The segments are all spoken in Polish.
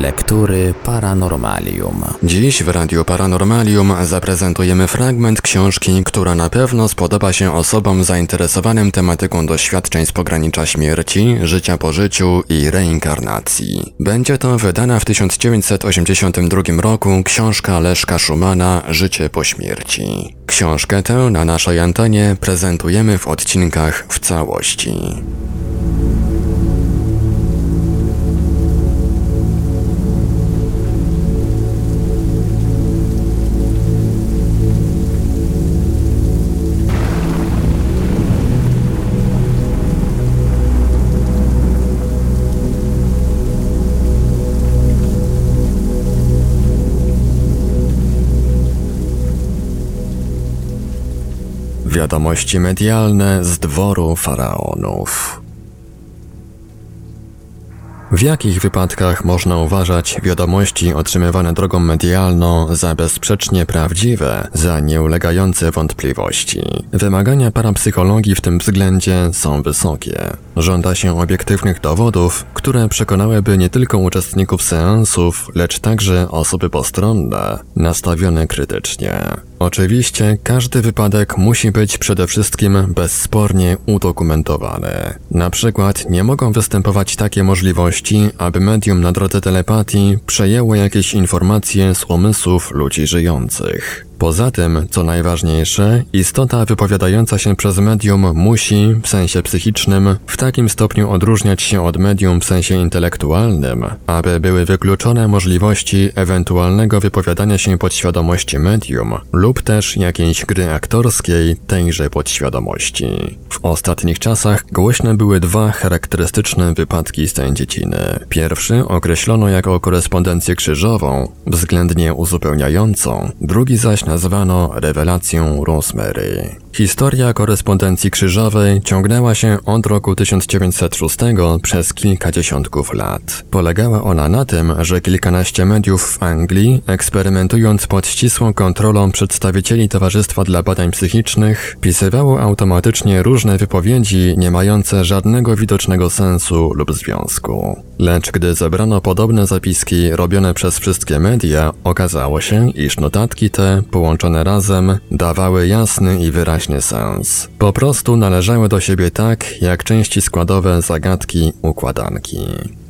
Lektury Paranormalium. Dziś w Radiu Paranormalium zaprezentujemy fragment książki, która na pewno spodoba się osobom zainteresowanym tematyką doświadczeń z pogranicza śmierci, życia po życiu i reinkarnacji. Będzie to wydana w 1982 roku książka Leszka Szumana Życie po śmierci. Książkę tę na naszej antenie prezentujemy w odcinkach w całości. Wiadomości medialne z dworu faraonów. W jakich wypadkach można uważać wiadomości otrzymywane drogą medialną za bezsprzecznie prawdziwe, za nieulegające wątpliwości? Wymagania parapsychologii w tym względzie są wysokie. Żąda się obiektywnych dowodów, które przekonałyby nie tylko uczestników seansów, lecz także osoby postronne, nastawione krytycznie. Oczywiście każdy wypadek musi być przede wszystkim bezspornie udokumentowany. Na przykład nie mogą występować takie możliwości, aby medium na drodze telepatii przejęło jakieś informacje z umysłów ludzi żyjących. Poza tym, co najważniejsze, istota wypowiadająca się przez medium musi, w sensie psychicznym, w takim stopniu odróżniać się od medium w sensie intelektualnym, aby były wykluczone możliwości ewentualnego wypowiadania się podświadomości medium lub też jakiejś gry aktorskiej tejże podświadomości. W ostatnich czasach głośne były dwa charakterystyczne wypadki z tej dziedziny. Pierwszy określono jako korespondencję krzyżową, względnie uzupełniającą, drugi zaś nazwano rewelacją Rosemary. Historia korespondencji krzyżowej ciągnęła się od roku 1906 przez kilka dziesiątków lat. Polegała ona na tym, że kilkanaście mediów w Anglii, eksperymentując pod ścisłą kontrolą przedstawicieli Towarzystwa dla Badań Psychicznych, pisywało automatycznie różne wypowiedzi nie mające żadnego widocznego sensu lub związku. Lecz gdy zebrano podobne zapiski robione przez wszystkie media, okazało się, iż notatki te, połączone razem, dawały jasny i wyraźny sens. Po prostu należały do siebie tak, jak części składowe zagadki układanki.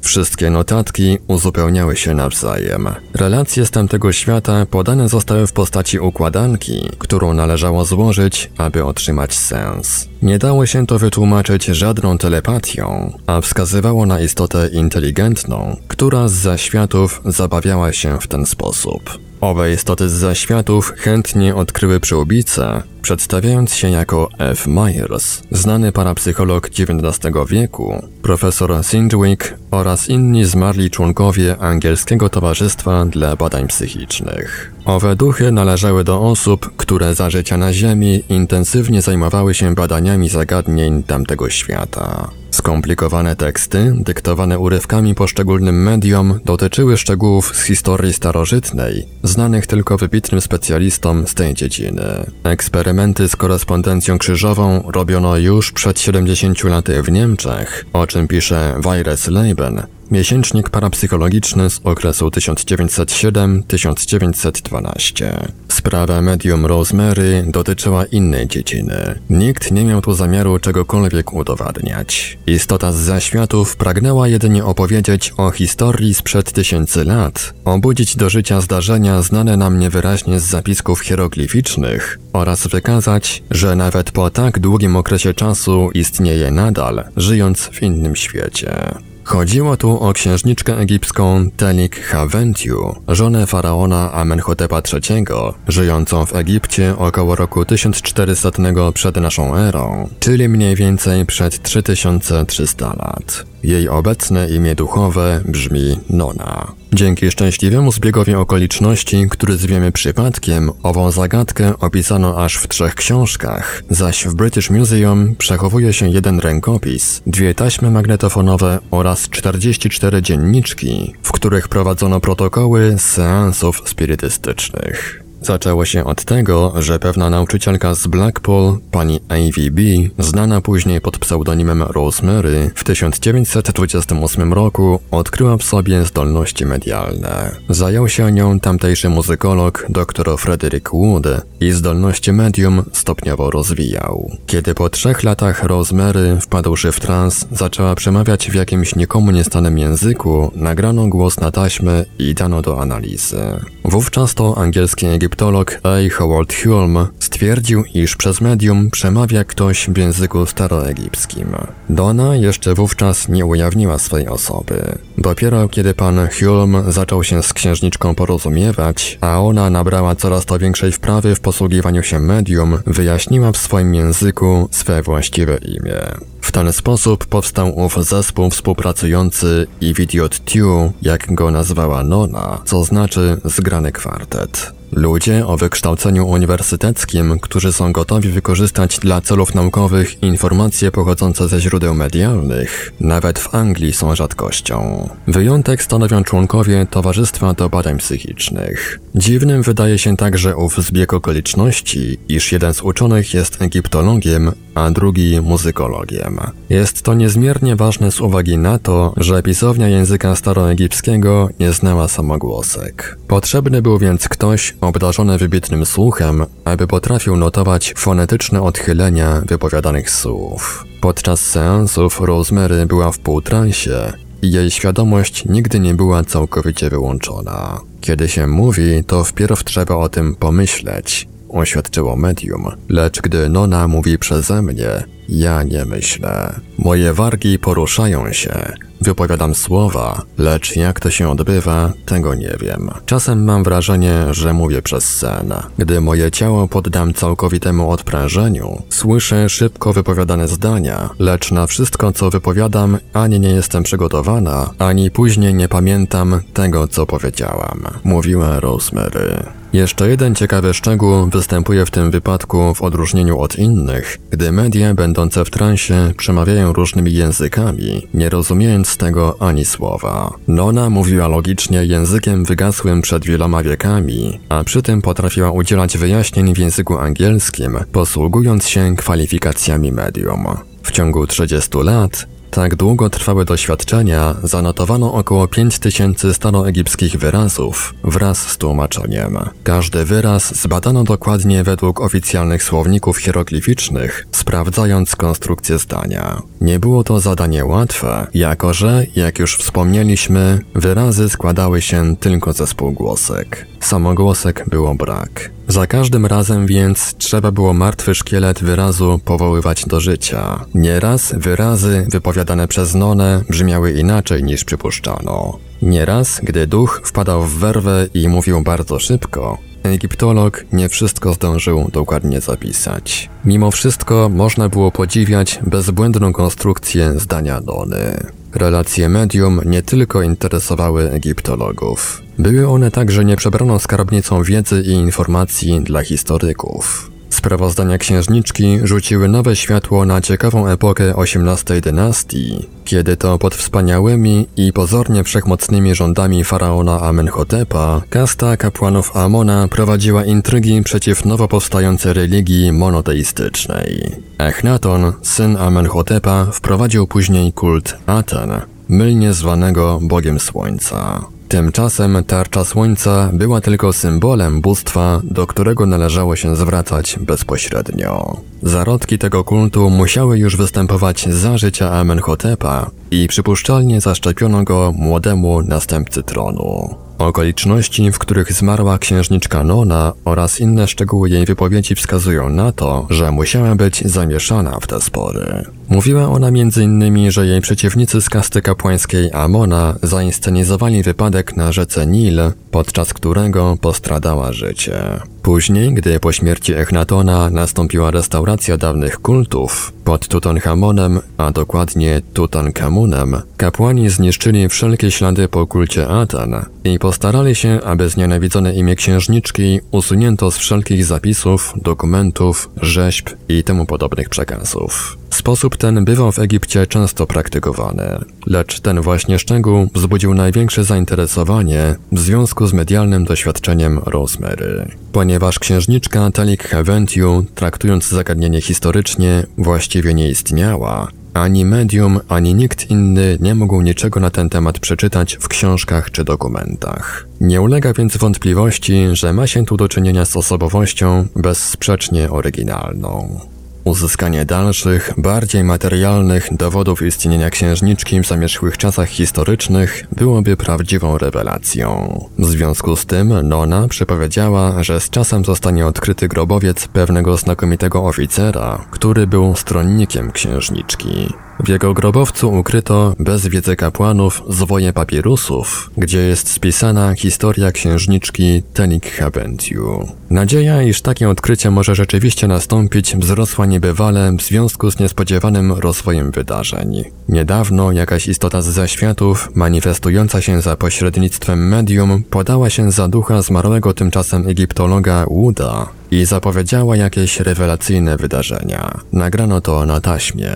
Wszystkie notatki uzupełniały się nawzajem. Relacje z tamtego świata podane zostały w postaci układanki, którą należało złożyć, aby otrzymać sens. Nie dało się to wytłumaczyć żadną telepatią, a wskazywało na istotę inteligentną, która z zaświatów zabawiała się w ten sposób. Owe istoty z zaświatów chętnie odkryły przyłbice, przedstawiając się jako F. Myers, znany parapsycholog XIX wieku, profesor Sindwick oraz inni zmarli członkowie Angielskiego Towarzystwa dla Badań Psychicznych. Owe duchy należały do osób, które za życia na Ziemi intensywnie zajmowały się badaniami zagadnień tamtego świata. Skomplikowane teksty, dyktowane urywkami poszczególnym mediom, dotyczyły szczegółów z historii starożytnej, znanych tylko wybitnym specjalistom z tej dziedziny. Eksperymenty z korespondencją krzyżową robiono już przed 70 laty w Niemczech, o czym pisze Weires Leben, miesięcznik parapsychologiczny z okresu 1907-1912. Sprawa medium Rosemary dotyczyła innej dziedziny. Nikt nie miał tu zamiaru czegokolwiek udowadniać. Istota z zaświatów pragnęła jedynie opowiedzieć o historii sprzed tysięcy lat, obudzić do życia zdarzenia znane nam niewyraźnie z zapisków hieroglificznych oraz wykazać, że nawet po tak długim okresie czasu istnieje nadal, żyjąc w innym świecie. Chodziło tu o księżniczkę egipską Telik Haventiu, żonę faraona Amenhotepa III, żyjącą w Egipcie około roku 1400 przed naszą erą, czyli mniej więcej przed 3300 lat. Jej obecne imię duchowe brzmi Nona. Dzięki szczęśliwemu zbiegowi okoliczności, który zwiemy przypadkiem, ową zagadkę opisano aż w trzech książkach, zaś w British Museum przechowuje się jeden rękopis, dwie taśmy magnetofonowe oraz 44 dzienniczki, w których prowadzono protokoły seansów spirytystycznych. Zaczęło się od tego, że pewna nauczycielka z Blackpool, pani AVB, znana później pod pseudonimem Rosemary, w 1928 roku odkryła w sobie zdolności medialne. Zajął się nią tamtejszy muzykolog dr Frederick Wood i zdolności medium stopniowo rozwijał. Kiedy po trzech latach Rosemary, wpadłszy w trans, zaczęła przemawiać w jakimś nikomu niestanym języku, nagrano głos na taśmę i dano do analizy. Wówczas to angielski egiptolog A. Howard Hulme stwierdził, iż przez medium przemawia ktoś w języku staroegipskim. Donna jeszcze wówczas nie ujawniła swej osoby. Dopiero kiedy pan Hulme zaczął się z księżniczką porozumiewać, a ona nabrała coraz to większej wprawy w posługiwaniu się medium, wyjaśniła w swoim języku swe właściwe imię. W ten sposób powstał ów zespół współpracujący Idiot Two, jak go nazwała Nona, co znaczy zgrany kwartet. Ludzie o wykształceniu uniwersyteckim, którzy są gotowi wykorzystać dla celów naukowych informacje pochodzące ze źródeł medialnych, nawet w Anglii są rzadkością. Wyjątek stanowią członkowie Towarzystwa do Badań Psychicznych. Dziwnym wydaje się także ów zbieg okoliczności, iż jeden z uczonych jest egiptologiem, a drugi muzykologiem. Jest to niezmiernie ważne z uwagi na to, że pisownia języka staroegipskiego nie znała samogłosek. Potrzebny był więc ktoś obdarzony wybitnym słuchem, aby potrafił notować fonetyczne odchylenia wypowiadanych słów. Podczas seansów Rosemary była w półtransie i jej świadomość nigdy nie była całkowicie wyłączona. Kiedy się mówi, to wpierw trzeba o tym pomyśleć, oświadczyło medium. Lecz gdy Nona mówi przeze mnie, ja nie myślę. Moje wargi poruszają się. Wypowiadam słowa, lecz jak to się odbywa, tego nie wiem. Czasem mam wrażenie, że mówię przez sen. Gdy moje ciało poddam całkowitemu odprężeniu, słyszę szybko wypowiadane zdania, lecz na wszystko, co wypowiadam, ani nie jestem przygotowana, ani później nie pamiętam tego, co powiedziałam. Mówiła Rosemary. Jeszcze jeden ciekawy szczegół występuje w tym wypadku w odróżnieniu od innych, gdy media będące w transie przemawiają różnymi językami, nie rozumiejąc tego ani słowa. Nona mówiła logicznie językiem wygasłym przed wieloma wiekami, a przy tym potrafiła udzielać wyjaśnień w języku angielskim, posługując się kwalifikacjami medium. W ciągu 30 lat tak długo trwały doświadczenia zanotowano około 5000 staroegipskich wyrazów wraz z tłumaczeniem. Każdy wyraz zbadano dokładnie według oficjalnych słowników hieroglificznych, sprawdzając konstrukcję zdania. Nie było to zadanie łatwe, jako że, jak już wspomnieliśmy, wyrazy składały się tylko ze spółgłosek. Samogłosek było brak. Za każdym razem więc trzeba było martwy szkielet wyrazu powoływać do życia. Nieraz wyrazy wypowiadane przez Nonę brzmiały inaczej niż przypuszczano. Nieraz, gdy duch wpadał w werwę i mówił bardzo szybko, egiptolog nie wszystko zdążył dokładnie zapisać. Mimo wszystko można było podziwiać bezbłędną konstrukcję zdania Nony. Relacje medium nie tylko interesowały egiptologów. Były one także nieprzebraną skarbnicą wiedzy i informacji dla historyków. Sprawozdania księżniczki rzuciły nowe światło na ciekawą epokę XVIII dynastii, kiedy to pod wspaniałymi i pozornie wszechmocnymi rządami faraona Amenhotepa kasta kapłanów Amona prowadziła intrygi przeciw nowo powstającej religii monoteistycznej. Echnaton, syn Amenhotepa, wprowadził później kult Aten, mylnie zwanego Bogiem Słońca. Tymczasem tarcza słońca była tylko symbolem bóstwa, do którego należało się zwracać bezpośrednio. Zarodki tego kultu musiały już występować za życia Amenhotepa i przypuszczalnie zaszczepiono go młodemu następcy tronu. Okoliczności, w których zmarła księżniczka Nona oraz inne szczegóły jej wypowiedzi wskazują na to, że musiała być zamieszana w te spory. Mówiła ona m.in., że jej przeciwnicy z kasty kapłańskiej Amona zainscenizowali wypadek na rzece Nil, podczas którego postradała życie. Później, gdy po śmierci Echnatona nastąpiła restauracja dawnych kultów, pod Tutanchamonem, a dokładnie Tutankamunem, kapłani zniszczyli wszelkie ślady po kulcie Aten i postarali się, aby znienawidzone imię księżniczki usunięto z wszelkich zapisów, dokumentów, rzeźb i temu podobnych przekazów. Sposób ten bywał w Egipcie często praktykowany, lecz ten właśnie szczegół wzbudził największe zainteresowanie w związku z medialnym doświadczeniem Rosemary. Ponieważ księżniczka Talik Haventiu, traktując zagadnienie historycznie, właściwie nie istniała, ani medium, ani nikt inny nie mógł niczego na ten temat przeczytać w książkach czy dokumentach. Nie ulega więc wątpliwości, że ma się tu do czynienia z osobowością bezsprzecznie oryginalną. Uzyskanie dalszych, bardziej materialnych dowodów istnienia księżniczki w zamierzchłych czasach historycznych byłoby prawdziwą rewelacją. W związku z tym Nona przepowiedziała, że z czasem zostanie odkryty grobowiec pewnego znakomitego oficera, który był stronnikiem księżniczki. W jego grobowcu ukryto, bez wiedzy kapłanów, zwoje papirusów, gdzie jest spisana historia księżniczki Tenik Habentiu. Nadzieja, iż takie odkrycie może rzeczywiście nastąpić, wzrosła niebywale w związku z niespodziewanym rozwojem wydarzeń. Niedawno jakaś istota z zaświatów, manifestująca się za pośrednictwem medium, podała się za ducha zmarłego tymczasem egiptologa Wooda i zapowiedziała jakieś rewelacyjne wydarzenia. Nagrano to na taśmie.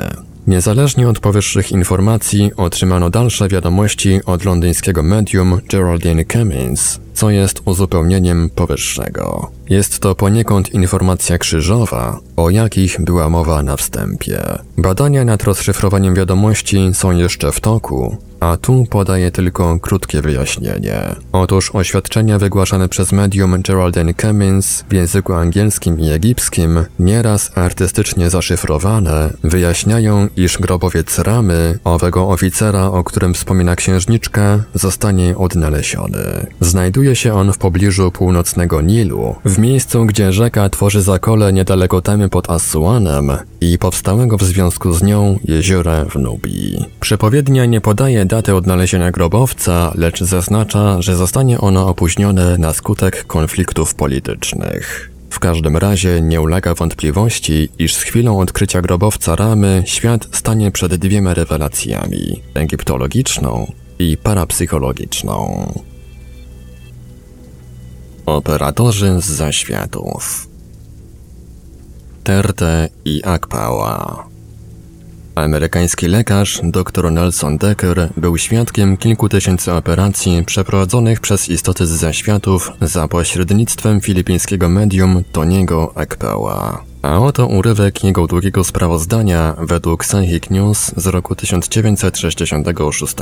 Niezależnie od powyższych informacji otrzymano dalsze wiadomości od londyńskiego medium Geraldine Cummins, co jest uzupełnieniem powyższego. Jest to poniekąd informacja krzyżowa, o jakich była mowa na wstępie. Badania nad rozszyfrowaniem wiadomości są jeszcze w toku, a tu podaję tylko krótkie wyjaśnienie. Otóż oświadczenia wygłaszane przez medium Geraldine Cummins w języku angielskim i egipskim, nieraz artystycznie zaszyfrowane, wyjaśniają, iż grobowiec Ramy, owego oficera, o którym wspomina księżniczka, zostanie odnaleziony. Znajduje się on w pobliżu północnego Nilu, w miejscu, gdzie rzeka tworzy zakole niedaleko temy pod Assuanem i powstałego w związku z nią jeziora w Nubii. Przepowiednia nie podaje daty odnalezienia grobowca, lecz zaznacza, że zostanie ono opóźnione na skutek konfliktów politycznych. W każdym razie nie ulega wątpliwości, iż z chwilą odkrycia grobowca Ramy świat stanie przed dwiema rewelacjami egiptologiczną i parapsychologiczną. Operatorzy z zaświatów Terte i Akpała Amerykański lekarz dr Nelson Decker był świadkiem kilku tysięcy operacji przeprowadzonych przez istoty z zaświatów za pośrednictwem filipińskiego medium Toniego Akpała. A oto urywek jego długiego sprawozdania według Psychic News z roku 1966.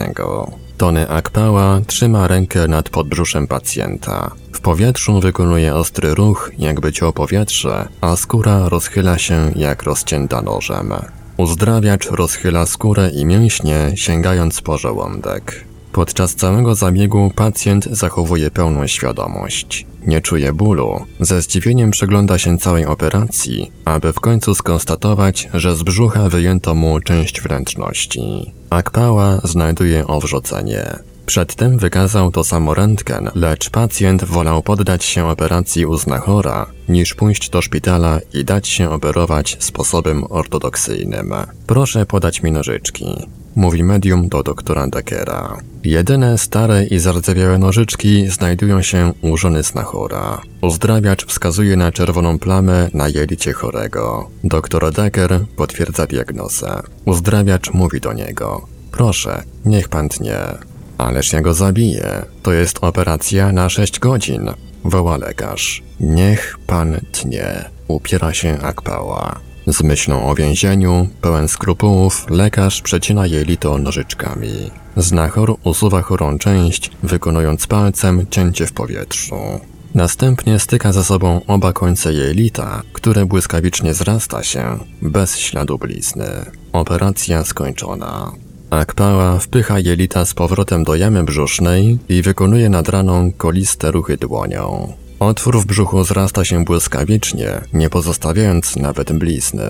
Tony Akpała trzyma rękę nad podbrzuszem pacjenta. W powietrzu wykonuje ostry ruch, jakby ciął powietrze, a skóra rozchyla się jak rozcięta nożem. Uzdrawiacz rozchyla skórę i mięśnie, sięgając po żołądek. Podczas całego zabiegu pacjent zachowuje pełną świadomość. Nie czuje bólu, ze zdziwieniem przygląda się całej operacji, aby w końcu skonstatować, że z brzucha wyjęto mu część wnętrzności. Akpała znajduje owrzodzenie. Przedtem wykazał to samo rentgen, lecz pacjent wolał poddać się operacji u znachora, niż pójść do szpitala i dać się operować sposobem ortodoksyjnym. Proszę podać mi nożyczki. Mówi medium do doktora Deckera. Jedyne stare i zardzewiałe nożyczki znajdują się u żony znachora. Uzdrawiacz wskazuje na czerwoną plamę na jelicie chorego. Doktor Decker potwierdza diagnozę. Uzdrawiacz mówi do niego. Proszę, niech pan tnie. Ależ ja go zabiję. To jest operacja na 6 godzin. Woła lekarz. Niech pan tnie. Upiera się Akpała. Z myślą o więzieniu, pełen skrupułów, lekarz przecina jelito nożyczkami. Znachor usuwa chorą część, wykonując palcem cięcie w powietrzu. Następnie styka ze sobą oba końce jelita, które błyskawicznie zrasta się, bez śladu blizny. Operacja skończona. Akpała wpycha jelita z powrotem do jamy brzusznej i wykonuje nad raną koliste ruchy dłonią. Otwór w brzuchu zrasta się błyskawicznie, nie pozostawiając nawet blizny.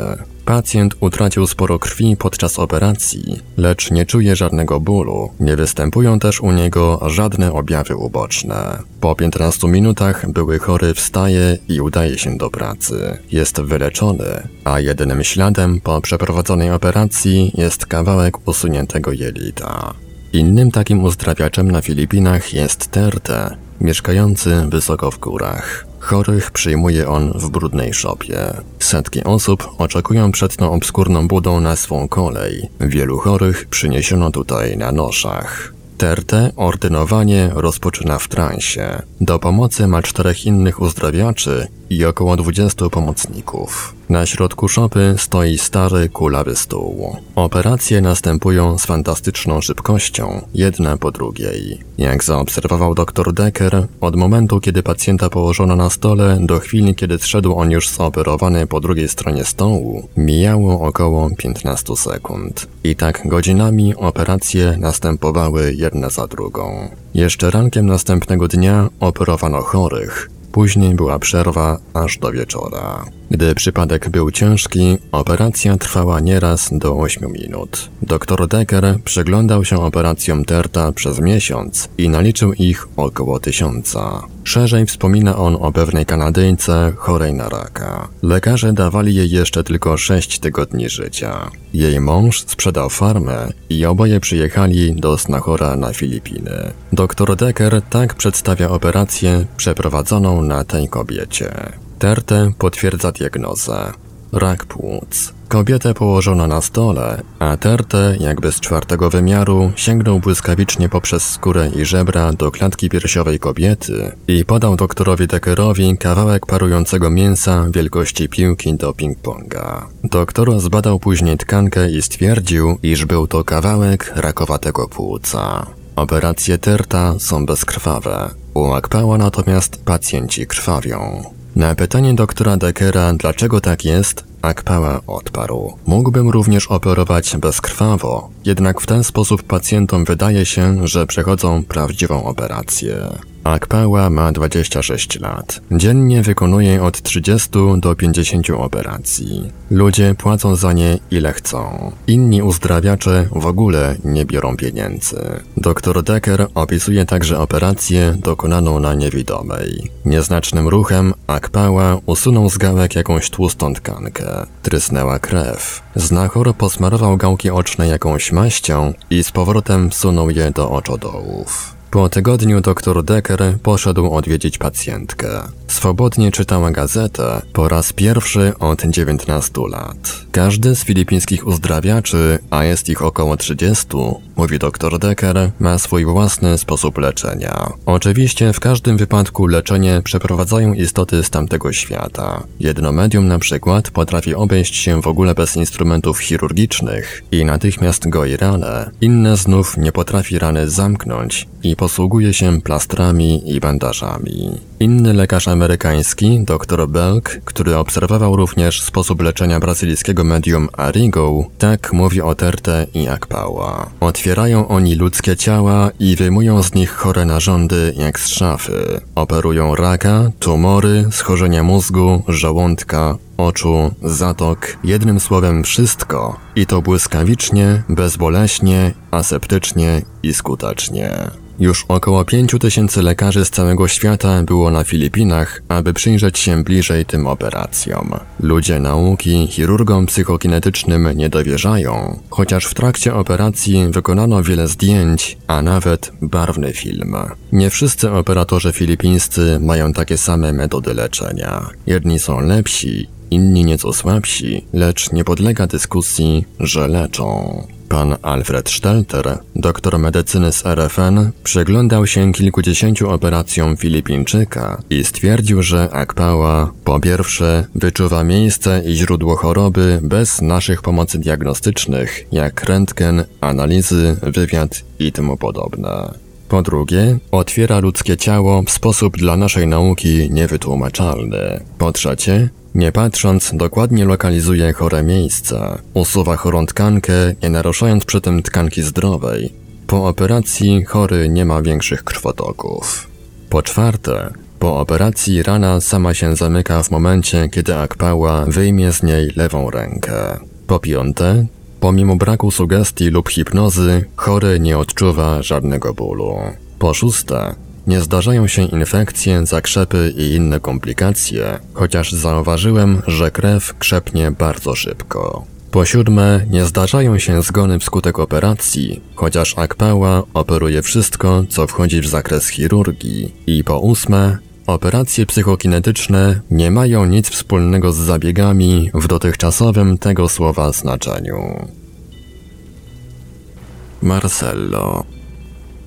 Pacjent utracił sporo krwi podczas operacji, lecz nie czuje żadnego bólu. Nie występują też u niego żadne objawy uboczne. Po 15 minutach były chory wstaje i udaje się do pracy. Jest wyleczony, a jedynym śladem po przeprowadzonej operacji jest kawałek usuniętego jelita. Innym takim uzdrawiaczem na Filipinach jest Terte, mieszkający wysoko w górach. Chorych przyjmuje on w brudnej szopie. Setki osób oczekują przed tą obskurną budą na swą kolej. Wielu chorych przyniesiono tutaj na noszach. Tertę ordynowanie rozpoczyna w transie. Do pomocy ma czterech innych uzdrawiaczy i około 20 pomocników. Na środku szopy stoi stary, kulawy stół. Operacje następują z fantastyczną szybkością, jedna po drugiej. Jak zaobserwował dr Decker, od momentu kiedy pacjenta położono na stole do chwili kiedy zszedł on już zoperowany po drugiej stronie stołu, mijało około 15 sekund. I tak godzinami operacje następowały jedna za drugą. Jeszcze rankiem następnego dnia operowano chorych, Później była przerwa aż do wieczora. Gdy przypadek był ciężki, operacja trwała nieraz do 8 minut. Dr Decker przyglądał się operacjom Terta przez miesiąc i naliczył ich około tysiąca. Szerzej wspomina on o pewnej Kanadyjce chorej na raka. Lekarze dawali jej jeszcze tylko 6 tygodni życia. Jej mąż sprzedał farmę i oboje przyjechali do Snachora na Filipiny. Dr Decker tak przedstawia operację przeprowadzoną na tej kobiecie. Terte potwierdza diagnozę. Rak płuc. Kobietę położono na stole, a Terte, jakby z czwartego wymiaru, sięgnął błyskawicznie poprzez skórę i żebra do klatki piersiowej kobiety i podał doktorowi Deckerowi kawałek parującego mięsa wielkości piłki do ping-ponga. Doktor zbadał później tkankę i stwierdził, iż był to kawałek rakowatego płuca. Operacje Terta są bezkrwawe. U Akpała natomiast pacjenci krwawią. Na pytanie doktora Deckera, dlaczego tak jest, Akpała odparł. Mógłbym również operować bezkrwawo, jednak w ten sposób pacjentom wydaje się, że przechodzą prawdziwą operację. Akpała ma 26 lat. Dziennie wykonuje od 30 do 50 operacji. Ludzie płacą za nie ile chcą. Inni uzdrawiacze w ogóle nie biorą pieniędzy. Dr Decker opisuje także operację dokonaną na niewidomej. Nieznacznym ruchem Akpała usunął z gałek jakąś tłustą tkankę. Trysnęła krew. Znachor posmarował gałki oczne jakąś maścią i z powrotem wsunął je do oczodołów. Po tygodniu dr Decker poszedł odwiedzić pacjentkę. Swobodnie czytała gazetę po raz pierwszy od 19 lat. Każdy z filipińskich uzdrawiaczy, a jest ich około 30, mówi dr Decker, ma swój własny sposób leczenia. Oczywiście w każdym wypadku leczenie przeprowadzają istoty z tamtego świata. Jedno medium na przykład potrafi obejść się w ogóle bez instrumentów chirurgicznych i natychmiast goi ranę. Inne znów nie potrafi rany zamknąć i posługuje się plastrami i bandażami. Inny lekarz amerykański, dr Belk, który obserwował również sposób leczenia brazylijskiego medium Arigo, tak mówi o Terte i Akpała. Otwierają oni ludzkie ciała i wyjmują z nich chore narządy jak z szafy. Operują raka, tumory, schorzenia mózgu, żołądka, oczu, zatok, jednym słowem wszystko i to błyskawicznie, bezboleśnie, aseptycznie i skutecznie. Już około 5 tysięcy lekarzy z całego świata było na Filipinach, aby przyjrzeć się bliżej tym operacjom. Ludzie nauki chirurgom psychokinetycznym nie dowierzają, chociaż w trakcie operacji wykonano wiele zdjęć, a nawet barwny film. Nie wszyscy operatorzy filipińscy mają takie same metody leczenia. Jedni są lepsi, inni nieco słabsi, lecz nie podlega dyskusji, że leczą. Pan Alfred Stelter, doktor medycyny z RFN, przyglądał się kilkudziesięciu operacjom Filipińczyka i stwierdził, że Akpała po pierwsze wyczuwa miejsce i źródło choroby bez naszych pomocy diagnostycznych, jak rentgen, analizy, wywiad i tym podobne. Po drugie, otwiera ludzkie ciało w sposób dla naszej nauki niewytłumaczalny. Po trzecie, nie patrząc, dokładnie lokalizuje chore miejsca, usuwa chorą tkankę, nie naruszając przy tym tkanki zdrowej. Po operacji chory nie ma większych krwotoków. Po czwarte, po operacji rana sama się zamyka w momencie, kiedy Akpała wyjmie z niej lewą rękę. Po piąte, pomimo braku sugestii lub hipnozy, chory nie odczuwa żadnego bólu. Po szóste, nie zdarzają się infekcje, zakrzepy i inne komplikacje, chociaż zauważyłem, że krew krzepnie bardzo szybko. Po siódme, nie zdarzają się zgony wskutek operacji, chociaż Akpała operuje wszystko, co wchodzi w zakres chirurgii. I po ósme, Operacje psychokinetyczne nie mają nic wspólnego z zabiegami w dotychczasowym tego słowa znaczeniu. Marcello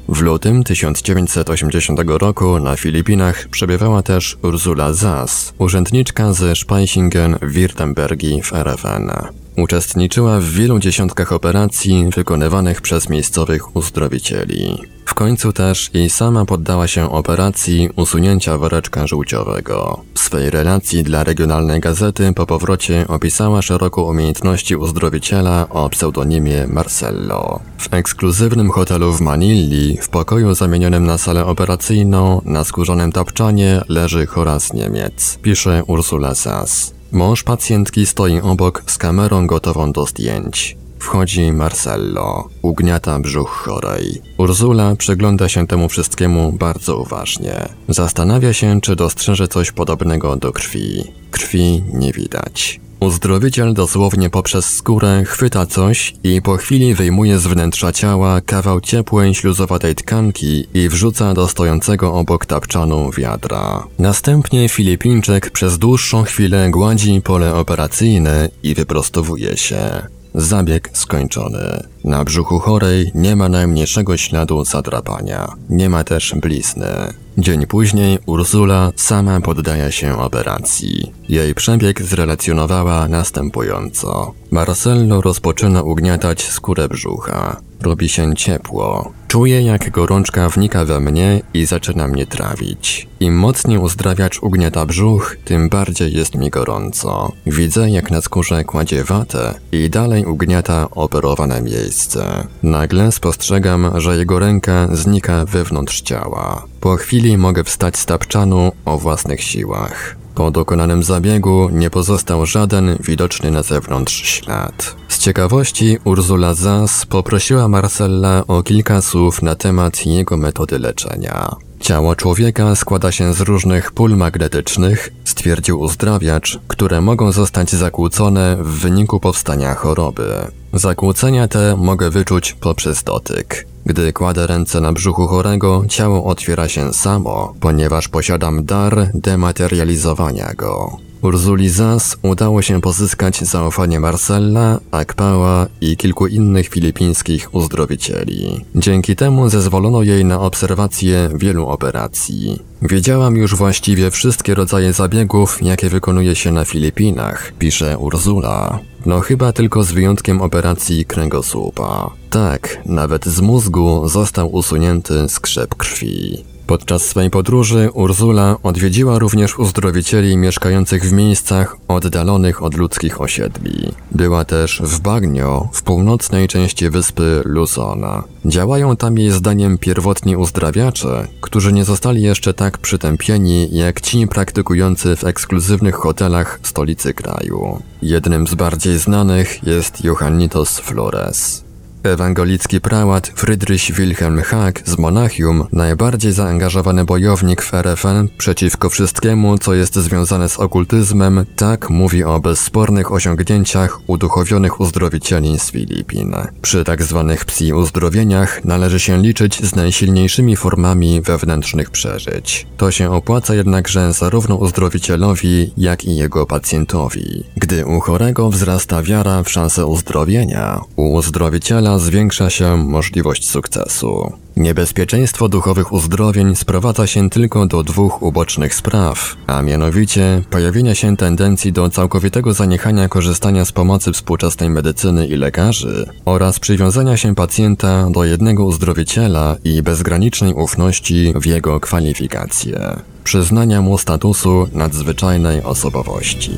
w lutym 1980 roku na Filipinach przebywała też Ursula Zas, urzędniczka ze Speisingen-Wirtembergi w RFN. Uczestniczyła w wielu dziesiątkach operacji wykonywanych przez miejscowych uzdrowicieli. W końcu też i sama poddała się operacji usunięcia woreczka żółciowego. W swej relacji dla regionalnej gazety po powrocie opisała szeroko umiejętności uzdrowiciela o pseudonimie Marcello. W ekskluzywnym hotelu w Manili, w pokoju zamienionym na salę operacyjną, na skórzonym tapczanie leży chora z Niemiec, pisze Ursula Sass. Mąż pacjentki stoi obok z kamerą gotową do zdjęć. Wchodzi Marcello, ugniata brzuch chorej. Urzula przygląda się temu wszystkiemu bardzo uważnie. Zastanawia się, czy dostrzeże coś podobnego do krwi. Krwi nie widać. Uzdrowiciel dosłownie poprzez skórę chwyta coś i po chwili wyjmuje z wnętrza ciała kawał ciepłej, śluzowatej tkanki i wrzuca do stojącego obok tapczanu wiadra. Następnie Filipińczyk przez dłuższą chwilę gładzi pole operacyjne i wyprostowuje się. Zabieg skończony. Na brzuchu chorej nie ma najmniejszego śladu zadrapania. Nie ma też blizny. Dzień później Ursula sama poddaje się operacji. Jej przebieg zrelacjonowała następująco. Marcello rozpoczyna ugniatać skórę brzucha. Robi się ciepło. Czuję, jak gorączka wnika we mnie i zaczyna mnie trawić. Im mocniej uzdrawiacz ugniata brzuch, tym bardziej jest mi gorąco. Widzę, jak na skórze kładzie watę i dalej ugniata operowane miejsce. Nagle spostrzegam, że jego ręka znika wewnątrz ciała. Po chwili mogę wstać z tapczanu o własnych siłach. Po dokonanym zabiegu nie pozostał żaden widoczny na zewnątrz ślad. Z ciekawości Ursula Zas poprosiła Marcella o kilka słów na temat jego metody leczenia. Ciało człowieka składa się z różnych pól magnetycznych, stwierdził uzdrawiacz, które mogą zostać zakłócone w wyniku powstania choroby. Zakłócenia te mogę wyczuć poprzez dotyk. Gdy kładę ręce na brzuchu chorego, ciało otwiera się samo, ponieważ posiadam dar dematerializowania go. Urzuli Zas udało się pozyskać zaufanie Marcella, Akpała i kilku innych filipińskich uzdrowicieli. Dzięki temu zezwolono jej na obserwację wielu operacji. Wiedziałam już właściwie wszystkie rodzaje zabiegów, jakie wykonuje się na Filipinach, pisze Urzula. No chyba tylko z wyjątkiem operacji kręgosłupa. Tak, nawet z mózgu został usunięty skrzep krwi. Podczas swej podróży Ursula odwiedziła również uzdrowicieli mieszkających w miejscach oddalonych od ludzkich osiedli. Była też w Bagnio, w północnej części wyspy Luzona. Działają tam jej zdaniem pierwotni uzdrawiacze, którzy nie zostali jeszcze tak przytępieni jak ci praktykujący w ekskluzywnych hotelach stolicy kraju. Jednym z bardziej znanych jest Johannitos Flores. Ewangelicki prałat Friedrich Wilhelm Haag z Monachium, najbardziej zaangażowany bojownik w RFN przeciwko wszystkiemu, co jest związane z okultyzmem, tak mówi o bezspornych osiągnięciach uduchowionych uzdrowicieli z Filipin. Przy tak zwanych psi uzdrowieniach należy się liczyć z najsilniejszymi formami wewnętrznych przeżyć. To się opłaca jednakże zarówno uzdrowicielowi, jak i jego pacjentowi. Gdy u chorego wzrasta wiara w szansę uzdrowienia, u uzdrowiciela zwiększa się możliwość sukcesu. Niebezpieczeństwo duchowych uzdrowień sprowadza się tylko do dwóch ubocznych spraw, a mianowicie pojawienia się tendencji do całkowitego zaniechania korzystania z pomocy współczesnej medycyny i lekarzy oraz przywiązania się pacjenta do jednego uzdrowiciela i bezgranicznej ufności w jego kwalifikacje. Przyznania mu statusu nadzwyczajnej osobowości.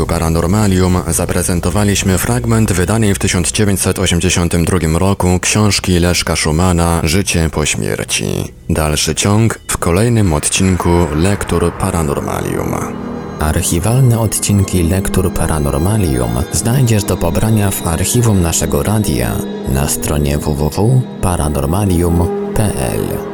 Radiu Paranormalium zaprezentowaliśmy fragment wydanej w 1982 roku książki Leszka Szumana Życie po śmierci. Dalszy ciąg w kolejnym odcinku Lektur Paranormalium. Archiwalne odcinki Lektur Paranormalium znajdziesz do pobrania w archiwum naszego radia na stronie www.paranormalium.pl.